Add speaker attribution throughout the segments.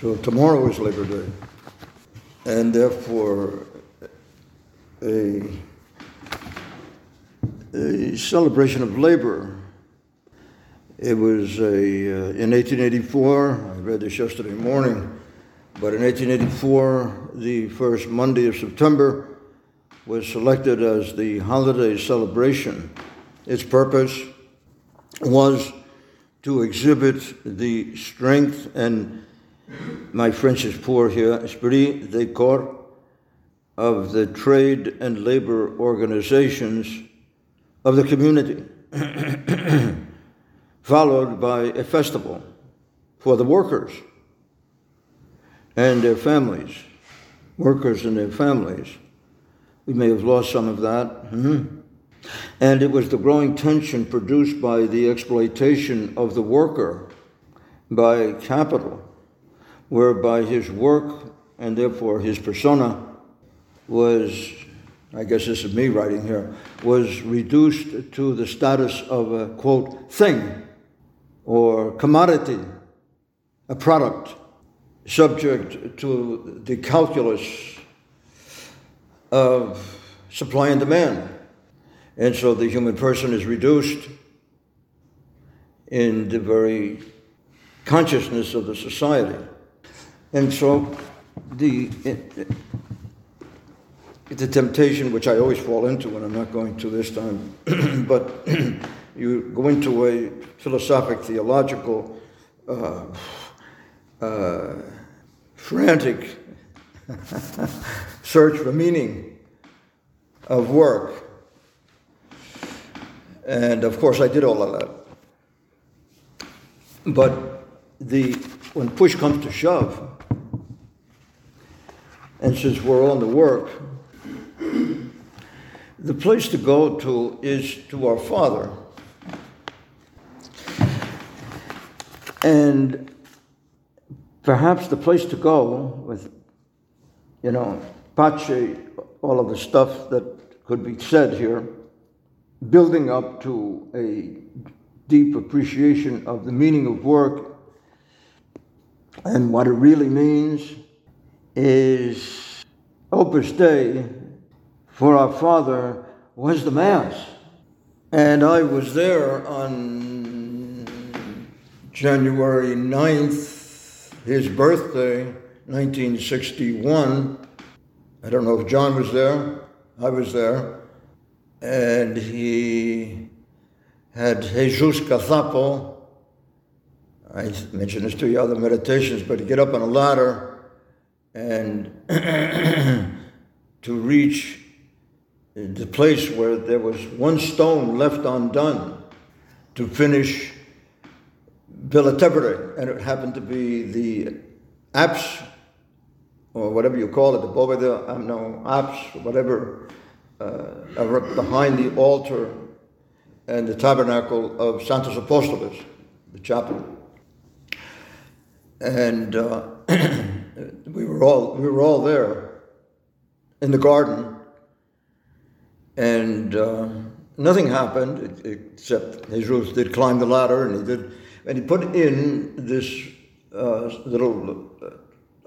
Speaker 1: So tomorrow is Labor Day. And therefore, a, a celebration of labor. It was a, uh, in 1884, I read this yesterday morning, but in 1884, the first Monday of September was selected as the holiday celebration. Its purpose was to exhibit the strength and my French is poor here, esprit de corps of the trade and labor organizations of the community, followed by a festival for the workers and their families, workers and their families. We may have lost some of that. Mm-hmm. And it was the growing tension produced by the exploitation of the worker by capital, whereby his work and therefore his persona was, I guess this is me writing here, was reduced to the status of a quote thing or commodity, a product subject to the calculus of supply and demand. And so the human person is reduced in the very consciousness of the society. And so the, it, the temptation, which I always fall into, and I'm not going to this time, but you go into a philosophic, theological, uh, uh, frantic search for meaning of work and of course, I did all of that. But the, when push comes to shove, and since we're on the work, the place to go to is to our Father. And perhaps the place to go with, you know, pace, all of the stuff that could be said here building up to a deep appreciation of the meaning of work and what it really means is Opus Dei for our Father was the Mass. And I was there on January 9th, his birthday, 1961. I don't know if John was there. I was there and he had Jesus Gazapo. I mentioned this to you other meditations, but to get up on a ladder and to reach the place where there was one stone left undone to finish Villa Tevere, and it happened to be the apse, or whatever you call it, the Boveda, um, no, apse, whatever uh, behind the altar and the tabernacle of Santos Apostolos, the chapel. And uh, we were all we were all there in the garden, and uh, nothing happened except Jesus did climb the ladder, and he did, and he put in this uh, little uh,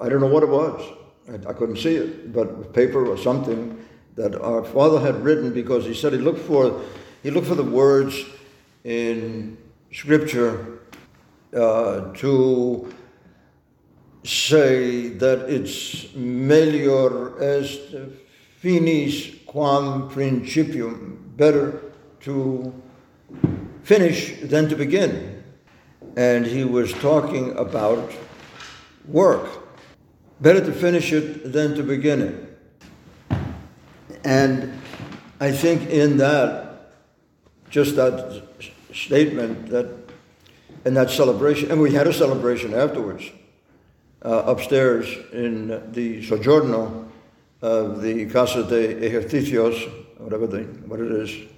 Speaker 1: I don't know what it was. I, I couldn't see it, but paper or something that our father had written because he said he looked for he looked for the words in scripture uh, to say that it's melior est finis quam principium better to finish than to begin. And he was talking about work. Better to finish it than to begin it. And I think in that, just that statement, that in that celebration, and we had a celebration afterwards uh, upstairs in the Soggiorno of the Casa de Ejercicios, whatever the, what it is,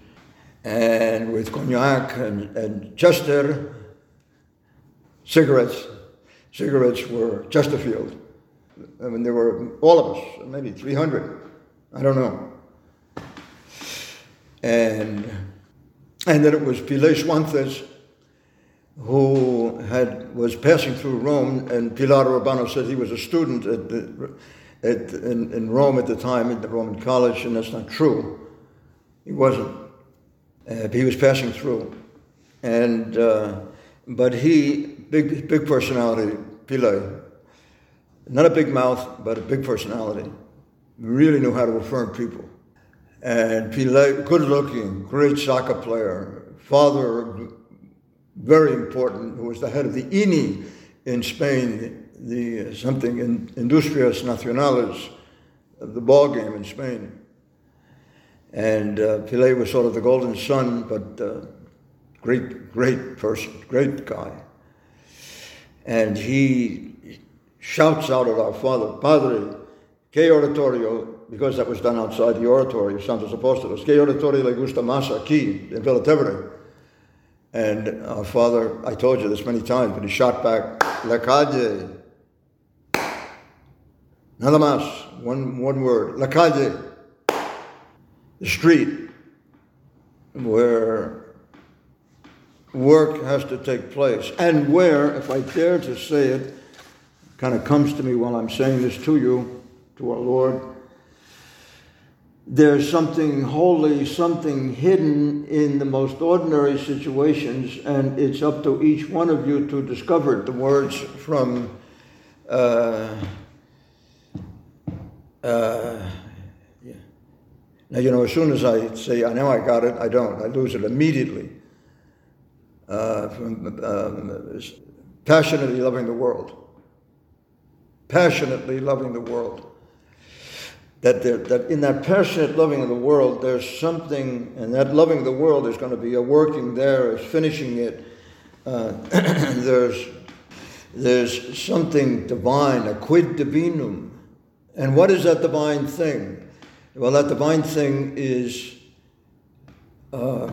Speaker 1: and with cognac and, and Chester, cigarettes. Cigarettes were Chesterfield. I mean, there were all of us, maybe 300. I don't know and and then it was Piles Juances who had was passing through Rome, and Pilar Urbano said he was a student at, the, at in, in, Rome at the time at the Roman college, and that's not true. He wasn't. Uh, he was passing through, and uh, but he big big personality, Pilar. Not a big mouth, but a big personality. Really knew how to affirm people. And Pilar, good looking, great soccer player, father very important, who was the head of the INI in Spain, the, the something in Industrias Nacionales, the ball game in Spain. And uh, was sort of the golden son, but uh, great, great person, great guy. And he shouts out at our father, Padre, que oratorio, because that was done outside the oratory, of Santos Apóstolos, que oratorio le gusta más aquí, in Villa. And our father, I told you this many times, but he shot back, La calle. Nada más, one, one word, La calle. The street where work has to take place. And where, if I dare to say it, kind of comes to me while I'm saying this to you, to our Lord, there's something holy, something hidden in the most ordinary situations, and it's up to each one of you to discover it. The words from uh, uh, yeah. now you know as soon as I say I know I got it, I don't. I lose it immediately. Uh, from um, passionately loving the world, passionately loving the world that, that in that passionate loving of the world, there's something, and that loving of the world is going to be a working there, is finishing it. Uh, there's, there's something divine, a quid divinum. And what is that divine thing? Well, that divine thing is uh,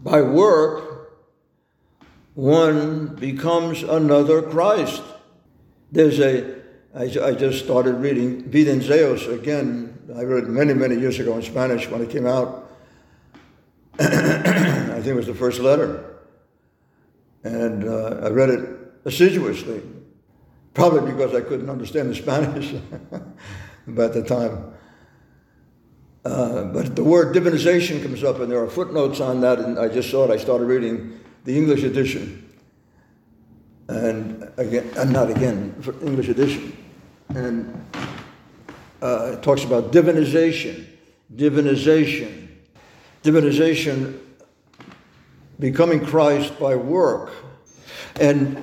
Speaker 1: by work, one becomes another Christ. There's a I, I just started reading Videns eos again. I read many, many years ago in Spanish when it came out. I think it was the first letter. And uh, I read it assiduously, probably because I couldn't understand the Spanish at the time. Uh, but the word divinization comes up, and there are footnotes on that, and I just saw it. I started reading the English edition. And again, and not again, English edition and uh, it talks about divinization, divinization, divinization, becoming Christ by work. And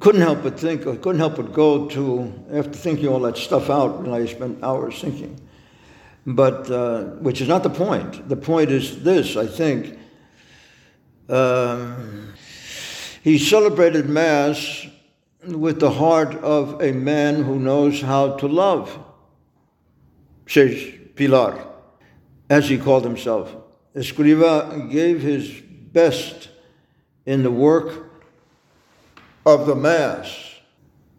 Speaker 1: couldn't help but think, couldn't help but go to, after thinking all that stuff out, and I spent hours thinking, but uh, which is not the point. The point is this, I think. Um, he celebrated Mass with the heart of a man who knows how to love, says Pilar, as he called himself. Escriva gave his best in the work of the Mass.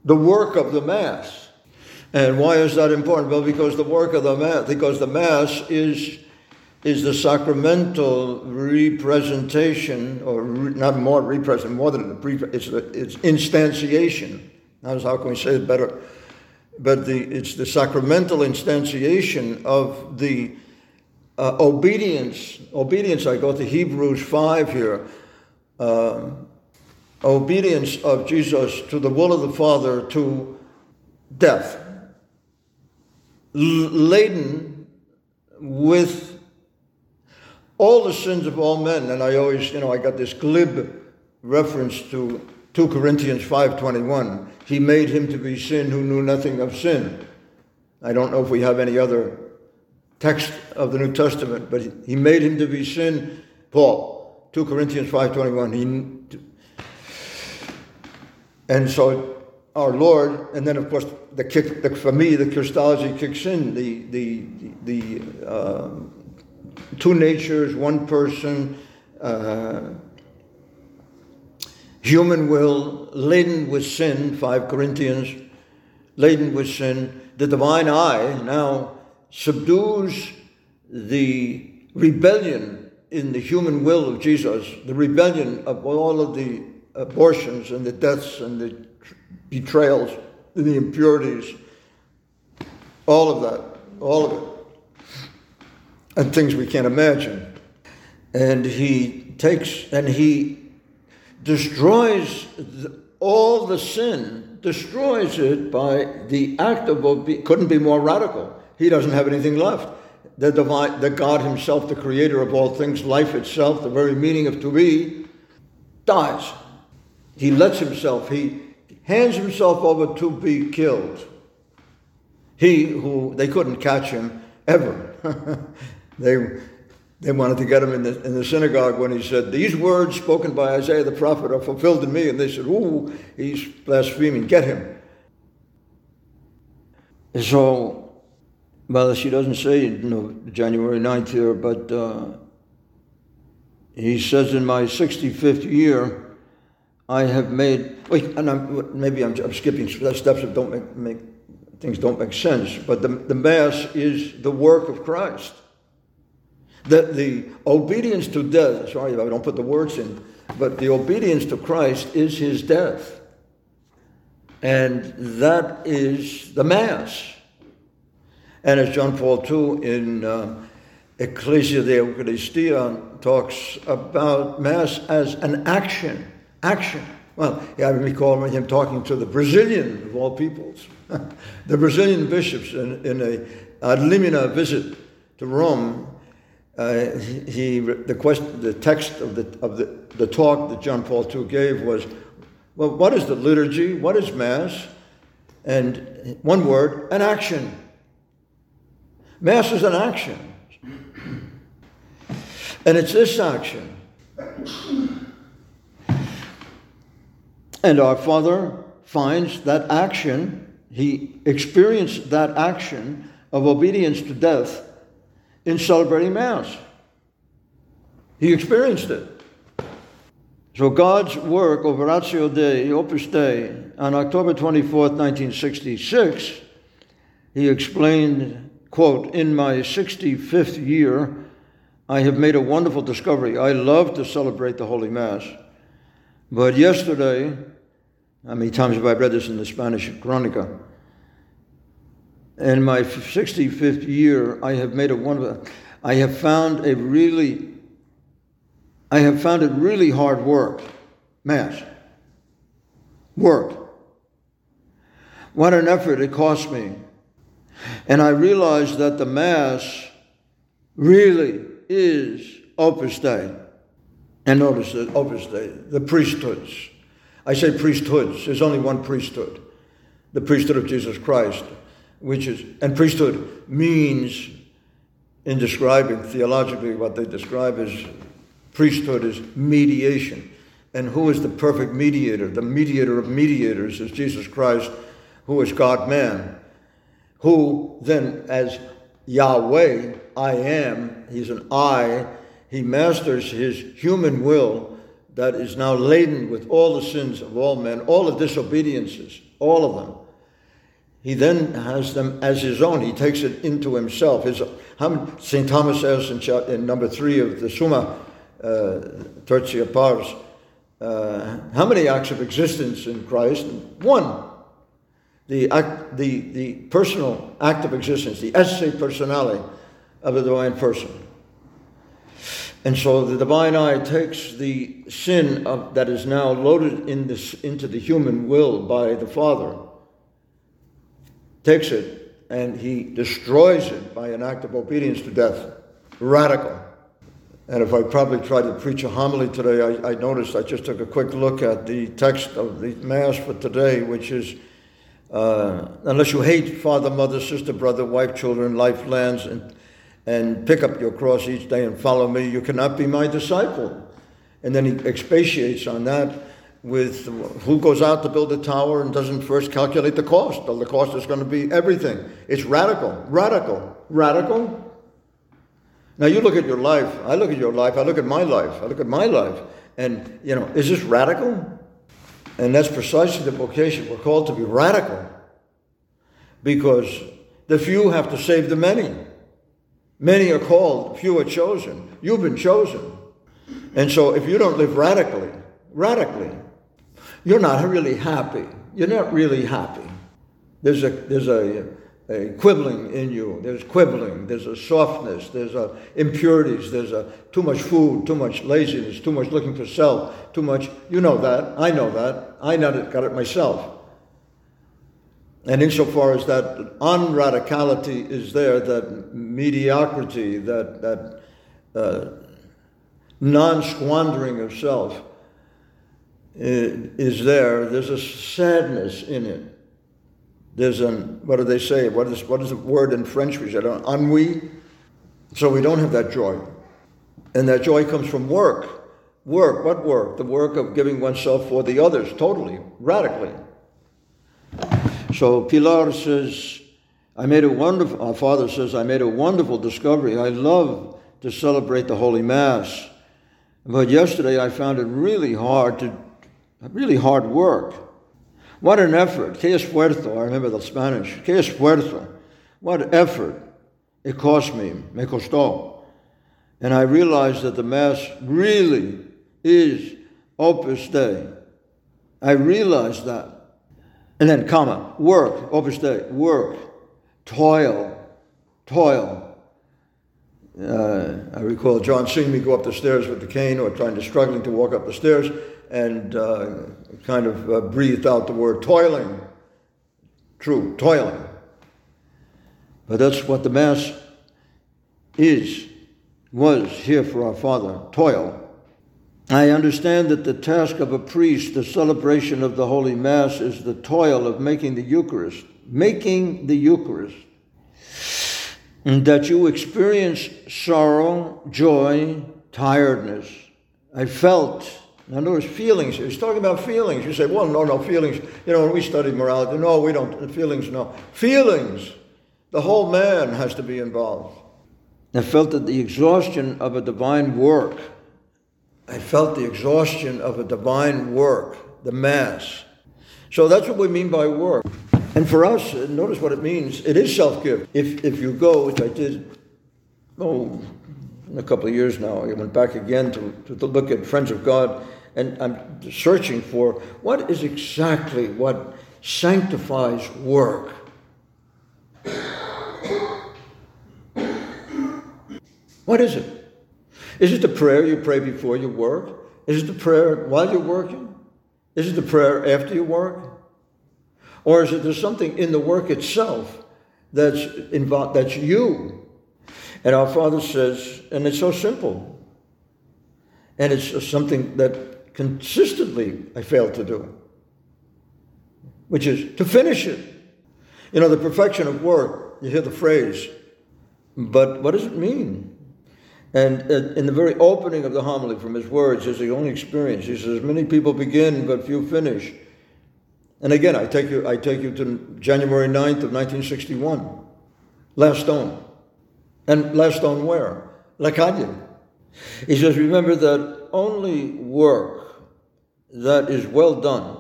Speaker 1: The work of the Mass. And why is that important? Well, because the work of the Mass, because the Mass is is the sacramental representation, or re, not more represent, more than a pre, it's, the, it's instantiation. How can we say it better? But the, it's the sacramental instantiation of the uh, obedience. Obedience, I go to Hebrews 5 here. Uh, obedience of Jesus to the will of the Father to death, L- laden with all the sins of all men. And I always, you know, I got this glib reference to 2 Corinthians 5.21. He made him to be sin who knew nothing of sin. I don't know if we have any other text of the New Testament, but he made him to be sin, Paul, 2 Corinthians 5.21. He, and so our Lord, and then of course the kick, the, for me the Christology kicks in, the, the, the, uh, two natures, one person, uh, human will, laden with sin, 5 Corinthians, laden with sin. The divine I now subdues the rebellion in the human will of Jesus, the rebellion of all of the abortions and the deaths and the betrayals and the impurities, all of that, all of it, and things we can't imagine. And he takes and he destroys the, all the sin, destroys it by the act of. Couldn't be more radical. He doesn't have anything left. The divine, the God Himself, the Creator of all things, life itself, the very meaning of to be, dies. He lets himself. He hands himself over to be killed. He who they couldn't catch him ever. they they wanted to get him in the, in the synagogue when he said, These words spoken by Isaiah the prophet are fulfilled in me. And they said, Ooh, he's blaspheming. Get him. So, well, she doesn't say you know, January 9th here, but uh, he says, In my 65th year, I have made, wait, and I'm, maybe I'm, I'm skipping steps that don't make, make, things don't make sense, but the, the Mass is the work of Christ. The, the obedience to death, sorry I don't put the words in, but the obedience to Christ is his death. And that is the Mass. And as John Paul II in uh, Ecclesia de Eucharistia talks about Mass as an action action. Well, yeah, I recall him talking to the Brazilian, of all peoples, the Brazilian bishops in, in a ad limina visit to Rome. Uh, he, the, question, the text of, the, of the, the talk that John Paul II gave was, well, what is the liturgy? What is Mass? And one word, an action. Mass is an action. And it's this action And our Father finds that action, he experienced that action of obedience to death in celebrating Mass. He experienced it. So God's work, Operatio Dei, Opus Dei, on October 24th, 1966, he explained, quote, In my 65th year, I have made a wonderful discovery. I love to celebrate the Holy Mass. But yesterday, how many times have I read this in the Spanish Chronica? In my 65th year, I have made a wonderful, I have found a really, I have found it really hard work, Mass. Work. What an effort it cost me. And I realized that the Mass really is Opus Dei. And notice that Opus Dei, the priesthoods I say priesthoods. There's only one priesthood the priesthood of Jesus Christ, which is, and priesthood means, in describing theologically what they describe as priesthood is mediation. And who is the perfect mediator? The mediator of mediators is Jesus Christ, who is God man, who then, as Yahweh, I am, he's an I, he masters his human will that is now laden with all the sins of all men, all the disobediences, all of them. He then has them as his own. He takes it into himself. His, St. Thomas says in, in, number three of the Summa uh, Tertia Pars, uh, how many acts of existence in Christ? One. The, act, the, the personal act of existence, the esse personale of the divine person. And so the divine I takes the sin of, that is now loaded in this, into the human will by the Father, takes it, and he destroys it by an act of obedience to death. Radical. And if I probably tried to preach a homily today, I, I noticed I just took a quick look at the text of the Mass for today, which is uh, unless you hate father, mother, sister, brother, wife, children, life, lands, and and pick up your cross each day and follow me, you cannot be my disciple. And then he expatiates on that with who goes out to build a tower and doesn't first calculate the cost. The cost is going to be everything. It's radical, radical, radical. Now you look at your life, I look at your life, I look at my life, I look at my life, and you know, is this radical? And that's precisely the vocation. We're called to be radical because the few have to save the many. Many are called, few are chosen. You've been chosen. And so if you don't live radically, radically, you're not really happy. You're not really happy. There's a, there's a, a quibbling in you. There's quibbling. There's a softness. There's a impurities. There's a too much food, too much laziness, too much looking for self, too much. You know that. I know that. I got it, got it myself. And insofar as that unradicality is there, that mediocrity, that that uh, non-squandering of self is there. There's a sadness in it there's an, what do they say? What is, what is the word in French we said? Ennui. So we don't have that joy. And that joy comes from work. Work, what work? The work of giving oneself for the others, totally, radically. So Pilar says, I made a wonderful, our father says, I made a wonderful discovery. I love to celebrate the Holy Mass. But yesterday I found it really hard to, really hard work. What an effort. Que esfuerzo. I remember the Spanish. Que esfuerzo. What effort it cost me. Me costó. And I realized that the Mass really is Opus Dei. I realized that. And then, comma, work, Opus Dei, work, toil, toil. Uh, I recall John seeing me go up the stairs with the cane or trying to struggling to walk up the stairs and uh, kind of uh, breathed out the word toiling. True, toiling. But that's what the Mass is, was here for our Father toil. I understand that the task of a priest, the celebration of the Holy Mass, is the toil of making the Eucharist, making the Eucharist. And that you experience sorrow, joy, tiredness. I felt now, notice feelings. He's talking about feelings. You say, well, no, no, feelings. You know, when we study morality, no, we don't. Feelings, no. Feelings. The whole man has to be involved. I felt that the exhaustion of a divine work. I felt the exhaustion of a divine work, the Mass. So that's what we mean by work. And for us, uh, notice what it means. It is self gift. If, if you go, which I did, oh, a couple of years now, I went back again to, to look at Friends of God and I'm searching for what is exactly what sanctifies work. What is it? Is it the prayer you pray before you work? Is it the prayer while you're working? Is it the prayer after you work? Or is it there's something in the work itself that's involved that's you? And our Father says, and it's so simple. And it's something that consistently I failed to do, which is to finish it. You know, the perfection of work, you hear the phrase, but what does it mean? And uh, in the very opening of the homily from his words is the only experience. He says, Many people begin, but few finish. And again, I take you, I take you to January 9th of 1961. Last stone. And last stone where? La Calle. He says, Remember that only work that is well done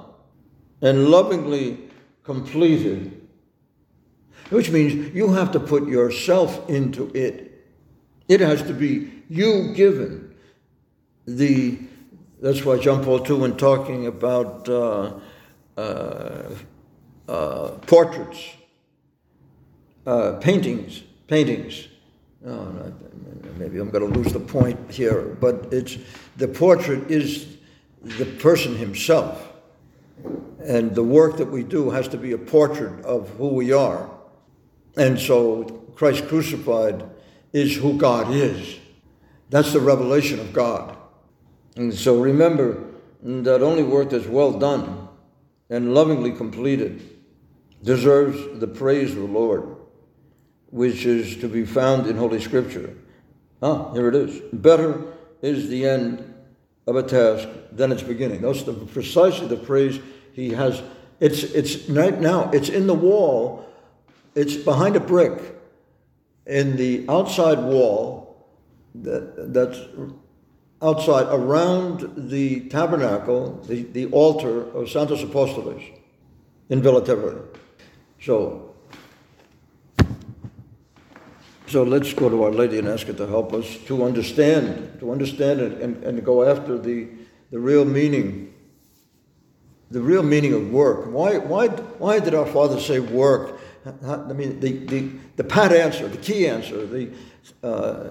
Speaker 1: and lovingly completed, which means you have to put yourself into it. It has to be you given. The that's why John Paul II, when talking about uh, uh, uh, portraits, uh, paintings, paintings. Oh, maybe I'm going to lose the point here, but it's the portrait is the person himself. And the work that we do has to be a portrait of who we are. And so Christ crucified is who God is. That's the revelation of God. And so remember that only work that's well done and lovingly completed deserves the praise of the Lord, which is to be found in Holy Scripture. Ah, here it is. Better is the end of a task than its beginning. That's the, precisely the phrase he has. It's, it's right now, it's in the wall, it's behind a brick in the outside wall that, that's outside around the tabernacle, the, the altar of Santos Apostolos in Villa Tevere. So, So let's go to Our Lady and ask her to help us to understand, to understand it and, and go after the, the real meaning, the real meaning of work. Why, why, why did our Father say work? I mean, the, the, the pat answer, the key answer, the uh,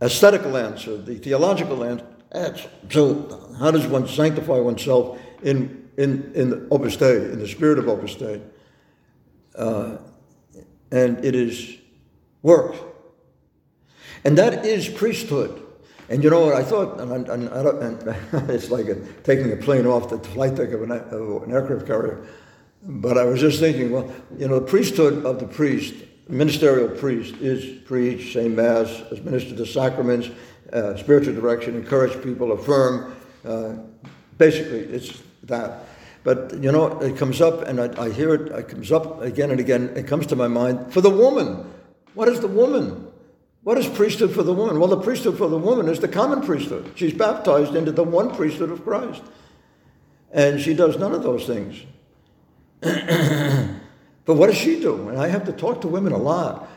Speaker 1: ascetical answer, the theological answer. So, how does one sanctify oneself in, in, in Opus Dei, in the spirit of Opus Dei? Uh, and it is work. And that is priesthood. And you know what I thought, and, and, and it's like a, taking a plane off the flight deck of an, of an aircraft carrier. But I was just thinking, well, you know, the priesthood of the priest, ministerial priest, is preach, say mass, administer the sacraments, uh, spiritual direction, encourage people, affirm. Uh, basically, it's that. But you know, it comes up, and I, I hear it. It comes up again and again. It comes to my mind for the woman. What is the woman? What is priesthood for the woman? Well, the priesthood for the woman is the common priesthood. She's baptized into the one priesthood of Christ. And she does none of those things. but what does she do? And I have to talk to women a lot.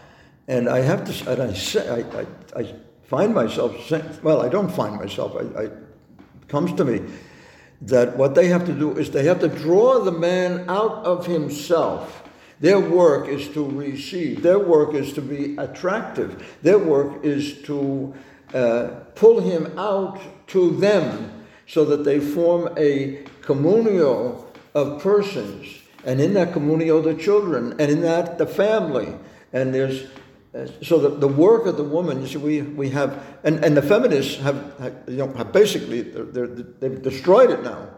Speaker 1: And I have to, and I say, I, I, I find myself saying, well, I don't find myself, I, I, it comes to me that what they have to do is they have to draw the man out of himself their work is to receive. Their work is to be attractive. Their work is to uh, pull him out to them so that they form a communio of persons. And in that communio, the children, and in that, the family. And there's uh, so the, the work of the woman, you see, we, we have, and, and the feminists have, have you know, have basically, they're, they've destroyed it now.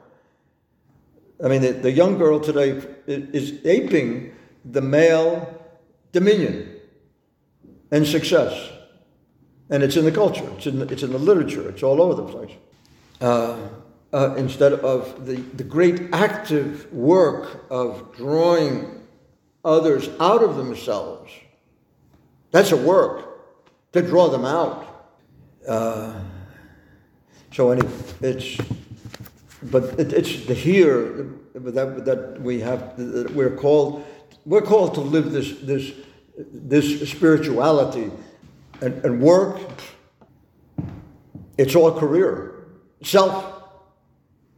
Speaker 1: I mean, the, the young girl today is aping the male dominion and success. And it's in the culture, it's in the, it's in the literature, it's all over the place. Uh, uh, instead of the, the great active work of drawing others out of themselves. That's a work to draw them out. Uh, so any, it's, but it, it's the here that, that we have, that we're called we're called to live this, this, this spirituality and, and work. It's all career, self.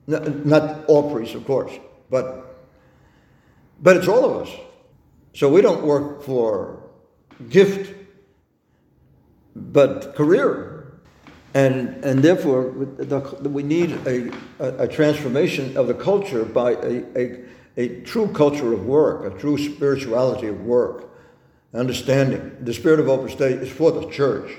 Speaker 1: Not all priests, of course, but but it's all of us. So we don't work for gift, but career, and and therefore we need a, a, transformation of the culture by a, a a true culture of work, a true spirituality of work, understanding. The spirit of Opus Dei is for the church.